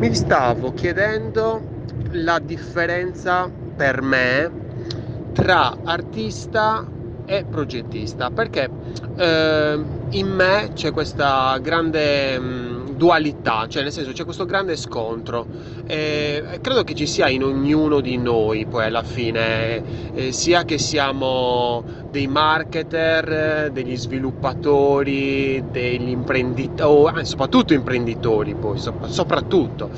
mi stavo chiedendo la differenza per me tra artista e progettista perché eh, in me c'è questa grande mh, mm, dualità, cioè nel senso c'è questo grande scontro. Eh, credo che ci sia in ognuno di noi poi alla fine, eh, sia che siamo dei marketer, degli sviluppatori, degli imprenditori, soprattutto imprenditori poi, soprattutto.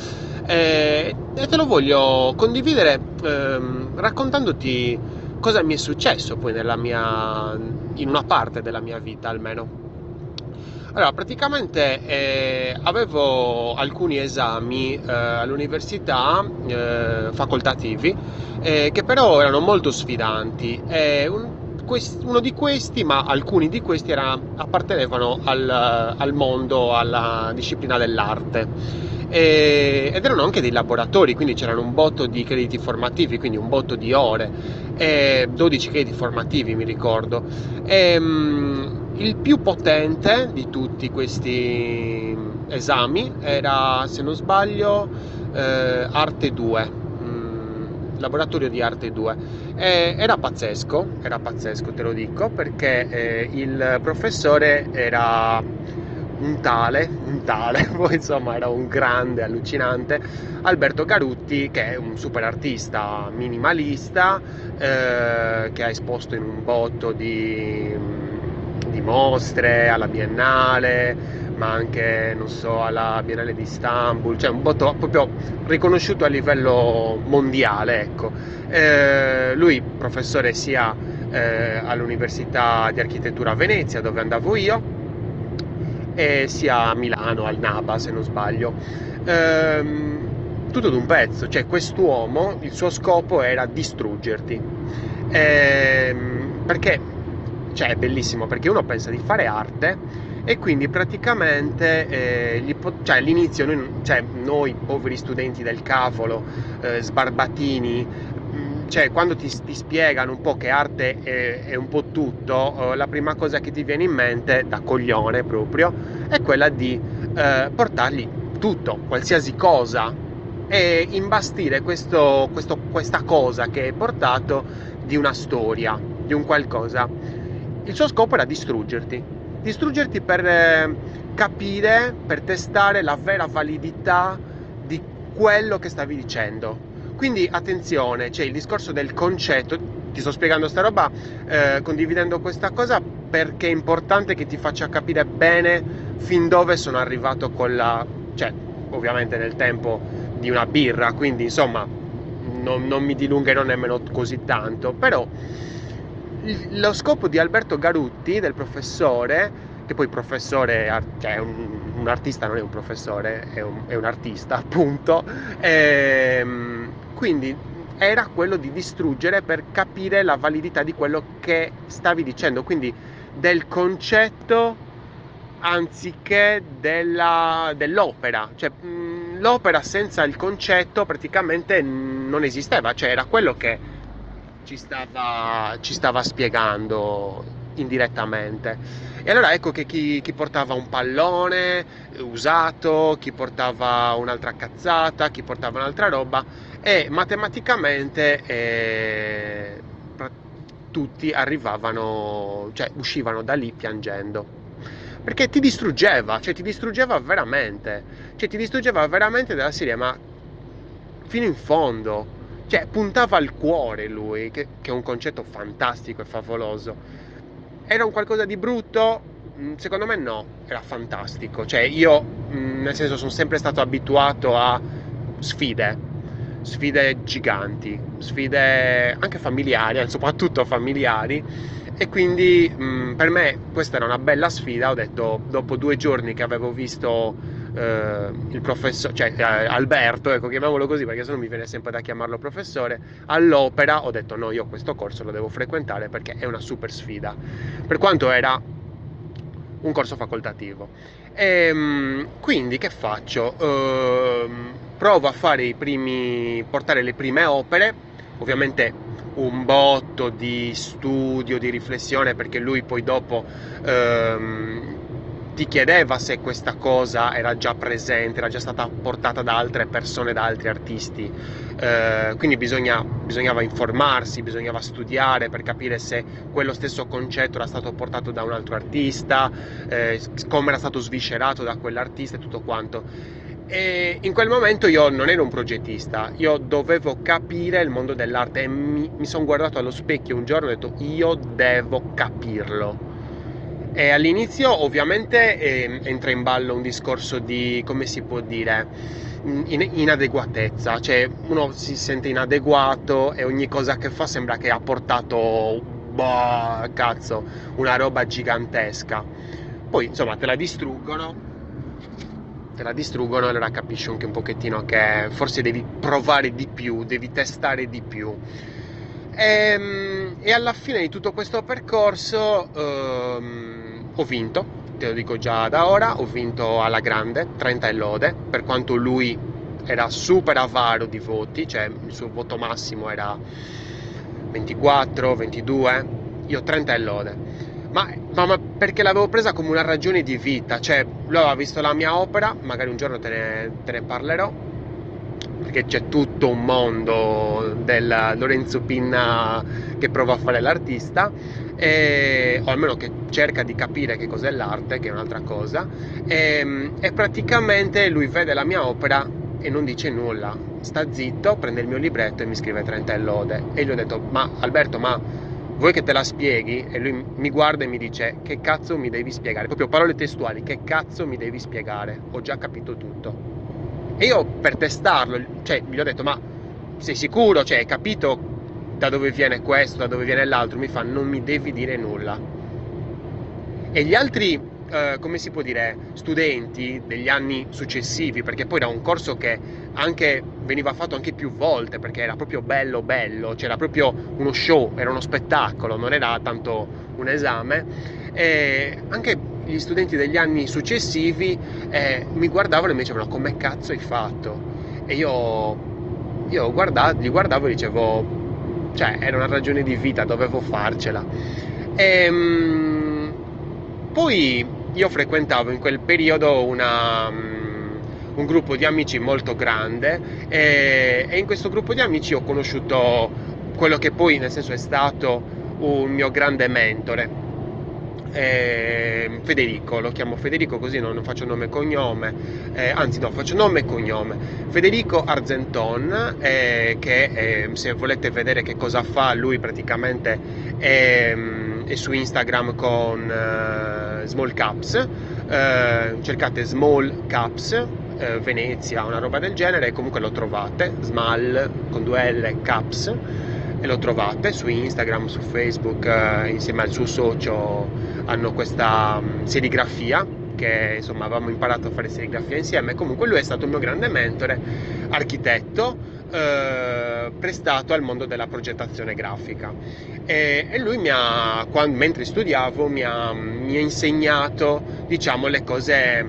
Eh, e te lo voglio condividere ehm, raccontandoti cosa mi è successo poi nella mia, in una parte della mia vita almeno. Allora, praticamente eh, avevo alcuni esami eh, all'università eh, facoltativi eh, che però erano molto sfidanti. Un, quest, uno di questi, ma alcuni di questi era, appartenevano al, al mondo, alla disciplina dell'arte ed erano anche dei laboratori, quindi c'erano un botto di crediti formativi, quindi un botto di ore, e 12 crediti formativi mi ricordo. E, um, il più potente di tutti questi esami era, se non sbaglio, eh, Arte 2, mm, laboratorio di Arte 2. E era pazzesco, era pazzesco te lo dico, perché eh, il professore era un tale, un tale, insomma era un grande, allucinante, Alberto Garutti che è un super artista minimalista, eh, che ha esposto in un botto di, di mostre alla Biennale, ma anche, non so, alla Biennale di Istanbul, cioè un botto proprio riconosciuto a livello mondiale, ecco. Eh, lui professore sia eh, all'Università di Architettura a Venezia, dove andavo io, e sia a Milano, al Naba se non sbaglio. Ehm, tutto d'un pezzo, cioè quest'uomo, il suo scopo era distruggerti. Ehm, perché, cioè è bellissimo, perché uno pensa di fare arte e quindi praticamente eh, cioè, all'inizio noi, cioè, noi, poveri studenti del cavolo, eh, sbarbatini, cioè quando ti, ti, spiegano un po' che arte è, è un po' tutto, eh, la prima cosa che ti viene in mente, da coglione proprio, è quella di eh, portargli tutto, qualsiasi cosa, e imbastire questo, questo, questa cosa che hai portato di una storia, di un qualcosa. Il suo scopo era distruggerti, distruggerti per eh, capire, per testare la vera validità di quello che stavi dicendo. Quindi attenzione, c'è il discorso del concetto, ti sto spiegando sta roba eh, condividendo questa cosa perché è importante che ti faccia capire bene fin dove sono arrivato con la... cioè ovviamente nel tempo di una birra, quindi insomma non, non mi dilungherò nemmeno così tanto, però lo scopo di Alberto Garutti, del professore, che poi professore, cioè un, un artista non è un professore, è un, è un artista appunto, ehm, quindi era quello di distruggere per capire la validità di quello che stavi dicendo, quindi del concetto anziché della, dell'opera. Cioè, l'opera senza il concetto praticamente non esisteva, cioè era quello che ci stava, ci stava spiegando indirettamente. E allora ecco che chi, chi, portava un pallone usato, chi portava un'altra cazzata, chi portava un'altra roba, e matematicamente eh, tutti arrivavano, cioè uscivano da lì piangendo. Perché ti distruggeva, cioè ti distruggeva veramente, cioè ti distruggeva veramente della serie, ma fino in fondo, cioè puntava al cuore lui, che, che è un concetto fantastico e favoloso. Era un qualcosa di brutto? Mm, secondo me no, era fantastico. Cioè io, mm, nel senso, sono sempre stato abituato a sfide, sfide giganti, sfide anche familiari, eh, soprattutto familiari. E quindi mh, per me questa era una bella sfida. Ho detto, dopo due giorni che avevo visto eh, il professore, cioè Alberto, ecco, chiamiamolo così perché se no mi viene sempre da chiamarlo professore, all'opera ho detto no, io questo corso lo devo frequentare perché è una super sfida. Per quanto era un corso facoltativo. E, ehm, quindi che faccio? Ehm, provo a fare i primi, portare le prime opere, ovviamente un botto di studio, di riflessione, perché lui poi dopo ehm, ti chiedeva se questa cosa era già presente, era già stata portata da altre persone, da altri artisti. Eh, quindi bisogna, bisognava informarsi, bisognava studiare per capire se quello stesso concetto era stato portato da un altro artista, eh, come era stato sviscerato da quell'artista e tutto quanto. E in quel momento io non ero un progettista, io dovevo capire il mondo dell'arte e mi, mi sono guardato allo specchio un giorno e ho detto io devo capirlo e all'inizio ovviamente eh, entra in ballo un discorso di, come si può dire, in, inadeguatezza, cioè uno si sente inadeguato e ogni cosa che fa sembra che ha portato, boh, cazzo, una roba gigantesca. Poi insomma te la distruggono, te la distruggono e allora capisci anche un pochettino che forse devi provare di più, devi testare di più. E, ehm, e alla fine di tutto questo percorso... Um, ho vinto, te lo dico già da ora, ho vinto alla grande, 30 e lode, per quanto lui era super avaro di voti, cioè il suo voto massimo era 24, 22, io 30 e lode. Ma, ma, ma, perché l'avevo presa come una ragione di vita, cioè lui aveva visto la mia opera, magari un giorno te ne, te ne parlerò, perché c'è tutto un mondo del Lorenzo Pinna che prova a fare l'artista, e, o almeno che cerca di capire che cos'è l'arte, che è un'altra cosa, e, e praticamente lui vede la mia opera e non dice nulla, sta zitto, prende il mio libretto e mi scrive 30 lode. E gli ho detto, ma Alberto, ma vuoi che te la spieghi? E lui mi guarda e mi dice, che cazzo mi devi spiegare? Proprio parole testuali, che cazzo mi devi spiegare? Ho già capito tutto. E io per testarlo, cioè, gli ho detto, ma sei sicuro? Cioè, hai capito da dove viene questo, da dove viene l'altro? Mi fa, non mi devi dire nulla. E gli altri, eh, come si può dire, studenti degli anni successivi, perché poi era un corso che anche veniva fatto anche più volte, perché era proprio bello bello, c'era proprio uno show, era uno spettacolo, non era tanto un esame. E anche gli studenti degli anni successivi eh, mi guardavano e mi dicevano come cazzo hai fatto? E io, io guarda, li guardavo e dicevo, cioè era una ragione di vita, dovevo farcela. E, ehm, poi io frequentavo in quel periodo una, mm, un gruppo di amici molto grande e, e in questo gruppo di amici ho conosciuto quello che poi nel senso è stato un mio grande mentore eh, Federico, lo chiamo Federico così non, non faccio nome e cognome, eh, anzi no, faccio nome e cognome, Federico Argenton, eh, che se volete vedere che cosa fa, lui praticamente è, è su Instagram con uh, Small Caps, uh, cercate Small Caps, uh, Venezia, una roba del genere, e comunque lo trovate, Small con due L Caps e lo trovate su Instagram, su Facebook, eh, insieme al suo socio hanno questa um, serigrafia che insomma avevamo imparato a fare serigrafia insieme. Comunque lui è stato il mio grande mentore, architetto, eh, prestato al mondo della progettazione grafica. E, e lui mi ha, quando, mentre studiavo, mi ha, mi ha insegnato diciamo le cose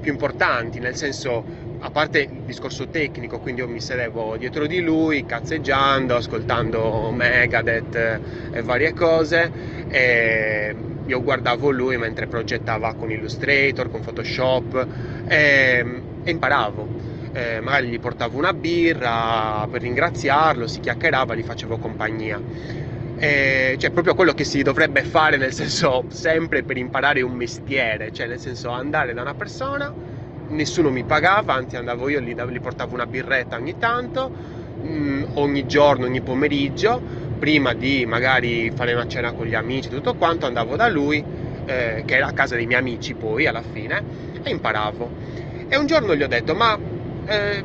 più importanti, nel senso a parte il discorso tecnico, quindi io mi sedevo dietro di lui cazzeggiando, ascoltando Megadeth e varie cose e io guardavo lui mentre progettava con Illustrator, con Photoshop e, e imparavo. Eh, magari gli portavo una birra per ringraziarlo, si chiacchierava, gli facevo compagnia. E, cioè proprio quello che si dovrebbe fare nel senso sempre per imparare un mestiere, cioè nel senso andare da una persona nessuno mi pagava, anzi andavo io, gli, gli portavo una birretta ogni tanto, mm, ogni giorno, ogni pomeriggio, prima di magari fare una cena con gli amici, tutto quanto, andavo da lui, eh, che era a casa dei miei amici poi alla fine, e imparavo. E un giorno gli ho detto, ma eh,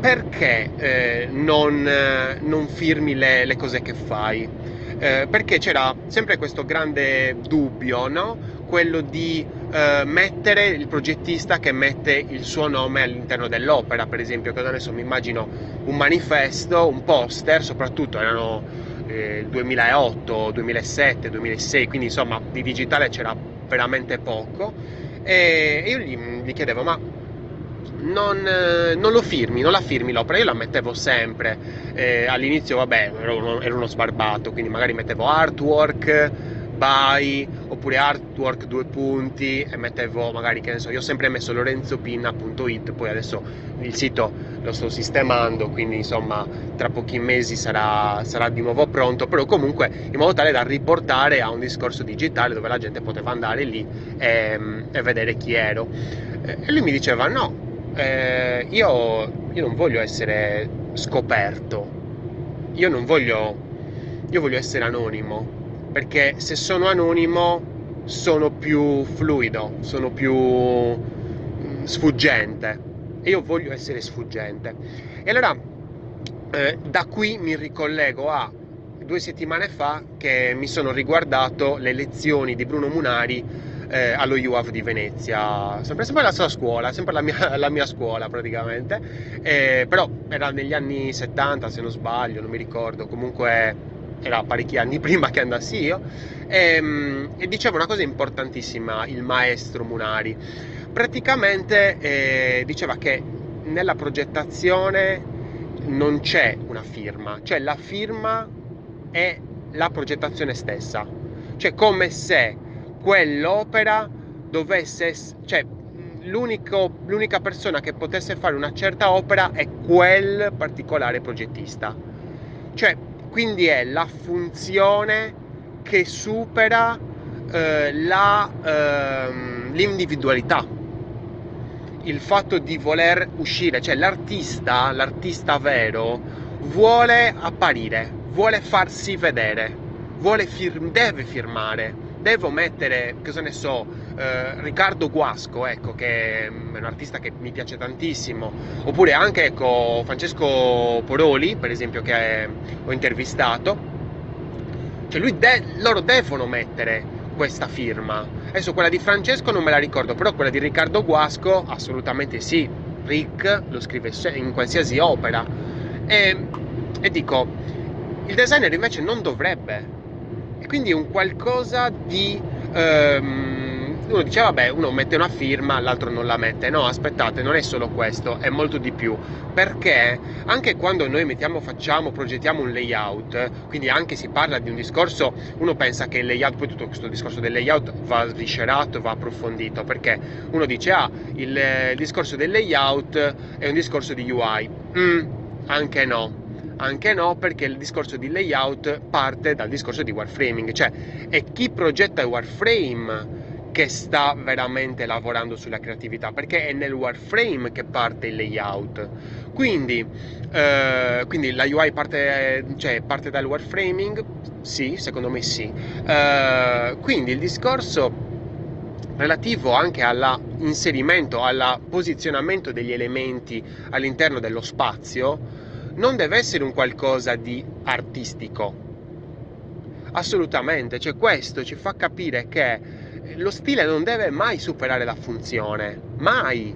perché eh, non, eh, non, firmi le, le, cose che fai? Eh, perché c'era sempre questo grande dubbio, no? quello di eh, mettere il progettista che mette il suo nome all'interno dell'opera, per esempio, che adesso mi immagino un manifesto, un poster, soprattutto erano eh, 2008, 2007, 2006, quindi insomma di digitale c'era veramente poco e io gli, gli chiedevo ma non, eh, non, lo firmi, non la firmi l'opera, io la mettevo sempre. Eh, all'inizio, vabbè, ero uno, ero uno, sbarbato, quindi magari mettevo artwork, by oppure artwork due punti e mettevo magari che ne so. Io ho sempre messo lorenzopinna.it poi adesso il sito lo sto sistemando quindi insomma tra pochi mesi sarà, sarà di nuovo pronto però comunque in modo tale da riportare a un discorso digitale dove la gente poteva andare lì e, e vedere chi ero. E lui mi diceva no eh, io, io non voglio essere scoperto. Io non voglio io voglio essere anonimo perché se sono anonimo sono più fluido, sono più mm, sfuggente. E io voglio essere sfuggente. E allora eh, da qui mi ricollego a due settimane fa che mi sono riguardato le lezioni di Bruno Munari eh, allo UAV di Venezia, sempre, sempre la sua scuola, sempre la mia, la mia scuola praticamente, eh, però era negli anni 70 se non sbaglio, non mi ricordo, comunque era parecchi anni prima che andassi io, e, ehm, e diceva una cosa importantissima il maestro Munari. Praticamente eh, diceva che nella progettazione non c'è una firma, cioè la firma è la progettazione stessa, cioè come se quell'opera dovesse, cioè l'unica persona che potesse fare una certa opera è quel particolare progettista. Cioè quindi è la funzione che supera eh, la, ehm, l'individualità. Il fatto di voler uscire cioè l'artista l'artista vero vuole apparire vuole farsi vedere vuole fir- deve firmare devo mettere, cosa ne so, eh, Riccardo Guasco, ecco, che è un artista che mi piace tantissimo, oppure anche ecco, Francesco Poroli, per esempio, che ho intervistato, cioè de- loro devono mettere questa firma. Adesso quella di Francesco non me la ricordo, però quella di Riccardo Guasco assolutamente sì. Rick lo scrive in qualsiasi opera. E, e dico, il designer invece non dovrebbe e quindi è un qualcosa di... Um, uno dice vabbè uno mette una firma l'altro non la mette. No aspettate non è solo questo è molto di più. Perché anche quando noi mettiamo facciamo progettiamo un layout quindi anche si parla di un discorso uno pensa che il layout poi tutto questo discorso del layout va sviscerato va approfondito perché uno dice ah il, il discorso del layout è un discorso di UI mm, anche no. Anche no, perché il discorso di layout parte dal discorso di warframing, cioè è chi progetta il warframe che sta veramente lavorando sulla creatività, perché è nel warframe che parte il layout. Quindi, eh, quindi la UI parte, cioè, parte, dal warframing? Sì, secondo me sì. Eh, quindi il discorso relativo anche all'inserimento, al posizionamento degli elementi all'interno dello spazio, non deve essere un qualcosa di artistico. Assolutamente, cioè questo ci fa capire che lo stile non deve mai superare la funzione, mai.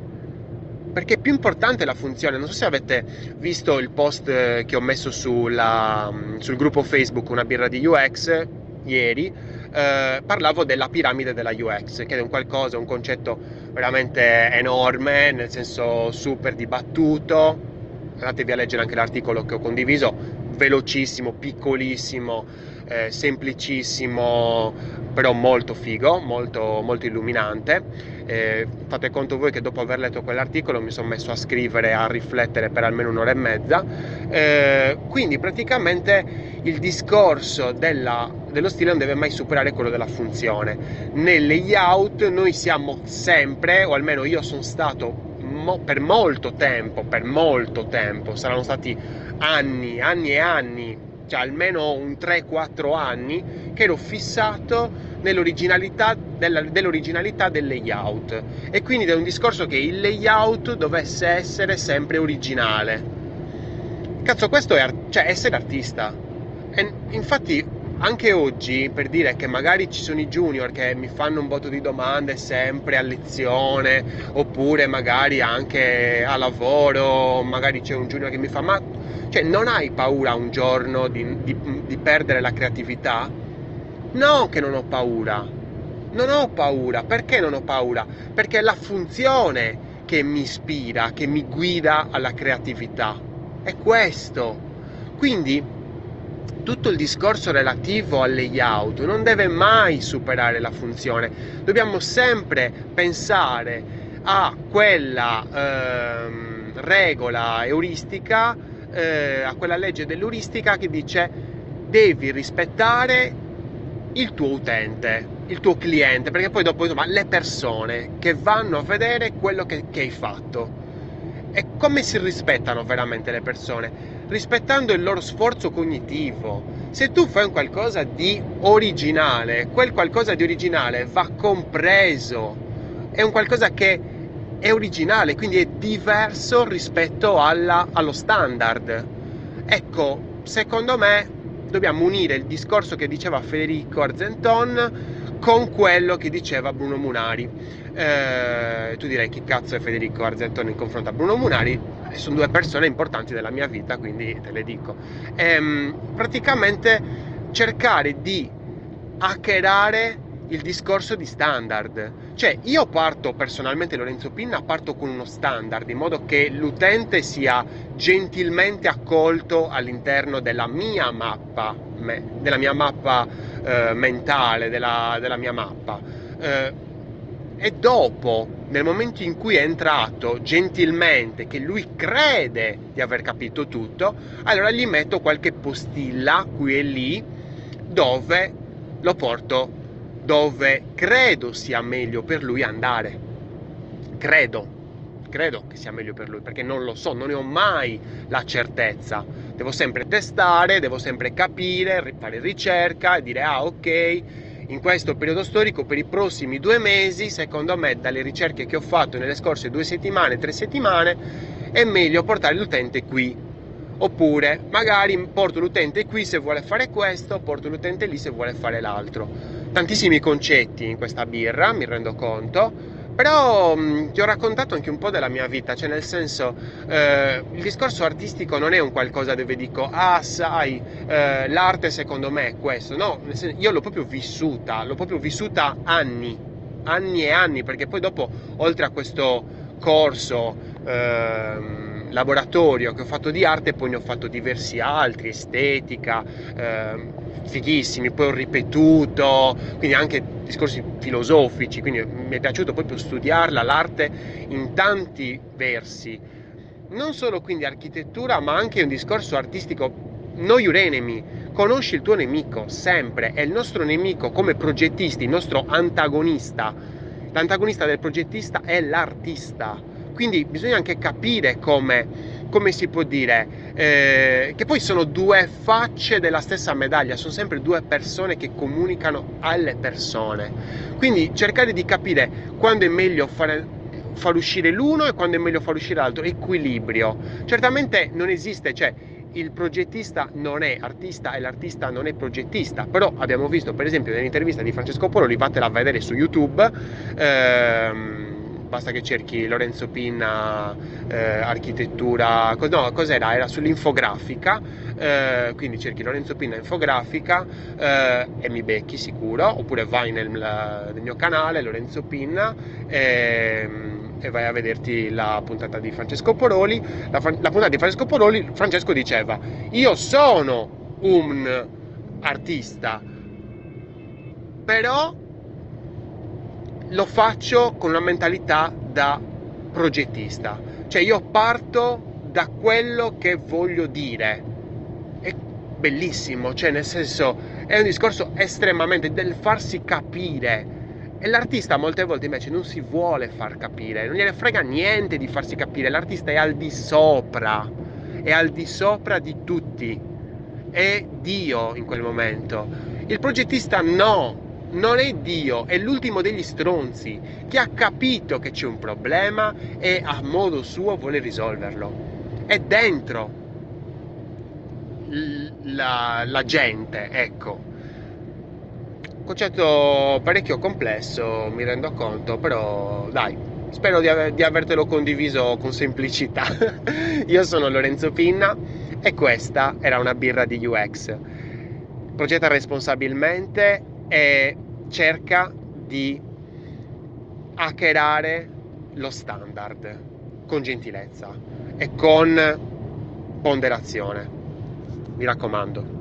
Perché è più importante la funzione. Non so se avete visto il post eh, che ho messo sulla, mm, sul gruppo Facebook Una birra di UX ieri. Eh, parlavo della piramide della UX, che è un qualcosa, un concetto veramente enorme, nel senso super dibattuto, andatevi a leggere anche l'articolo che ho condiviso, velocissimo, piccolissimo, eh, semplicissimo, però molto figo, molto, molto illuminante. Eh, fate conto voi che dopo aver letto quell'articolo mi sono messo a scrivere, a riflettere per almeno un'ora e mezza. Eh, quindi praticamente il discorso della, dello stile non deve mai superare quello della funzione. Nel layout noi siamo sempre, o almeno io sono stato mo- per molto tempo, per molto tempo, saranno stati anni, anni e anni, cioè almeno un 3-4 anni, che ero fissato nell'originalità della, dell'originalità del layout e quindi è un discorso che il layout dovesse essere sempre originale. Cazzo, questo è ar- cioè, essere artista. E infatti anche oggi per dire che magari ci sono i junior che mi fanno un botto di domande sempre a lezione oppure magari anche a lavoro magari c'è un junior che mi fa ma cioè non hai paura un giorno di, di, di perdere la creatività? No che non ho paura non ho paura perché non ho paura? perché è la funzione che mi ispira che mi guida alla creatività è questo quindi tutto il discorso relativo al layout non deve mai superare la funzione, dobbiamo sempre pensare a quella ehm, regola euristica, eh, a quella legge dell'euristica che dice devi rispettare il tuo utente, il tuo cliente, perché poi dopo insomma le persone che vanno a vedere quello che, che hai fatto. E come si rispettano veramente le persone? rispettando il loro sforzo cognitivo. Se tu fai un qualcosa di originale, quel qualcosa di originale va compreso, è un qualcosa che è originale, quindi è diverso rispetto alla, allo standard. Ecco, secondo me dobbiamo unire il discorso che diceva Federico Argenton con quello che diceva Bruno Munari. Eh, tu direi chi cazzo è Federico Argenton in confronto a Bruno Munari? sono due persone importanti della mia vita, quindi te le dico. Ehm, praticamente cercare di hackerare il discorso di standard. Cioè, io parto personalmente, Lorenzo Pinna, parto con uno standard in modo che l'utente sia gentilmente accolto all'interno della mia mappa, me, della mia mappa eh, mentale, della, della, mia mappa. Eh, e dopo, nel momento in cui è entrato gentilmente, che lui crede di aver capito tutto, allora gli metto qualche postilla qui e lì dove lo porto dove credo sia meglio per lui andare. Credo, credo che sia meglio per lui, perché non lo so, non ne ho mai la certezza. Devo sempre testare, devo sempre capire, fare ricerca e dire ah ok, in questo periodo storico per i prossimi due mesi, secondo me, dalle ricerche che ho fatto nelle scorse due settimane, tre settimane, è meglio portare l'utente qui. Oppure magari porto l'utente qui se vuole fare questo, porto l'utente lì se vuole fare l'altro. Tantissimi concetti in questa birra, mi rendo conto, però mh, mm, ti ho raccontato anche un po' della mia vita, cioè nel senso eh, il discorso artistico non è un qualcosa dove dico ah sai eh, l'arte secondo me è questo, no, senso, io l'ho proprio vissuta, l'ho proprio vissuta anni, anni e anni, perché poi dopo oltre a questo corso eh, laboratorio che ho fatto di arte, poi ne ho fatto diversi altri, estetica, eh, fighissimi, poi ho ripetuto, quindi anche discorsi filosofici, quindi mi è piaciuto proprio studiarla, l'arte in tanti versi, non solo quindi architettura, ma anche un discorso artistico. Noi your enemy, conosci il tuo nemico sempre, è il nostro nemico come progettisti, il nostro antagonista. L'antagonista del progettista è l'artista quindi bisogna anche capire come, come si può dire, eh, che poi sono due facce della stessa medaglia, sono sempre due persone che comunicano alle persone. Quindi cercare di capire quando è meglio fare, far uscire l'uno e quando è meglio far uscire l'altro, equilibrio. Certamente non esiste, cioè il progettista non è artista e l'artista non è progettista, però abbiamo visto per esempio nell'intervista di Francesco Pololi, vatela a vedere su YouTube, ehm, basta che cerchi Lorenzo Pinna eh, architettura, no, cos'era? Era sull'infografica, eh, quindi cerchi Lorenzo Pinna infografica eh, e mi becchi sicuro, oppure vai nel, nel mio canale Lorenzo Pinna e, e, vai a vederti la puntata di Francesco Poroli. La, la puntata di Francesco Poroli, Francesco diceva, io sono un artista, però lo faccio con una mentalità da progettista, cioè io parto da quello che voglio dire. È bellissimo, cioè nel senso è un discorso estremamente del farsi capire. E l'artista molte volte invece non si vuole far capire, non gliene frega niente di farsi capire, l'artista è al di sopra, è al di sopra di tutti, è Dio in quel momento. Il progettista no, non è Dio, è l'ultimo degli stronzi che ha capito che c'è un problema e a modo suo vuole risolverlo. È dentro la, la gente, ecco. Concetto parecchio complesso, mi rendo conto, però dai, spero di, aver, di avertelo condiviso con semplicità. Io sono Lorenzo Pinna e questa era una birra di UX. Progetta responsabilmente e cerca di hackerare lo standard con gentilezza e con ponderazione. Mi raccomando.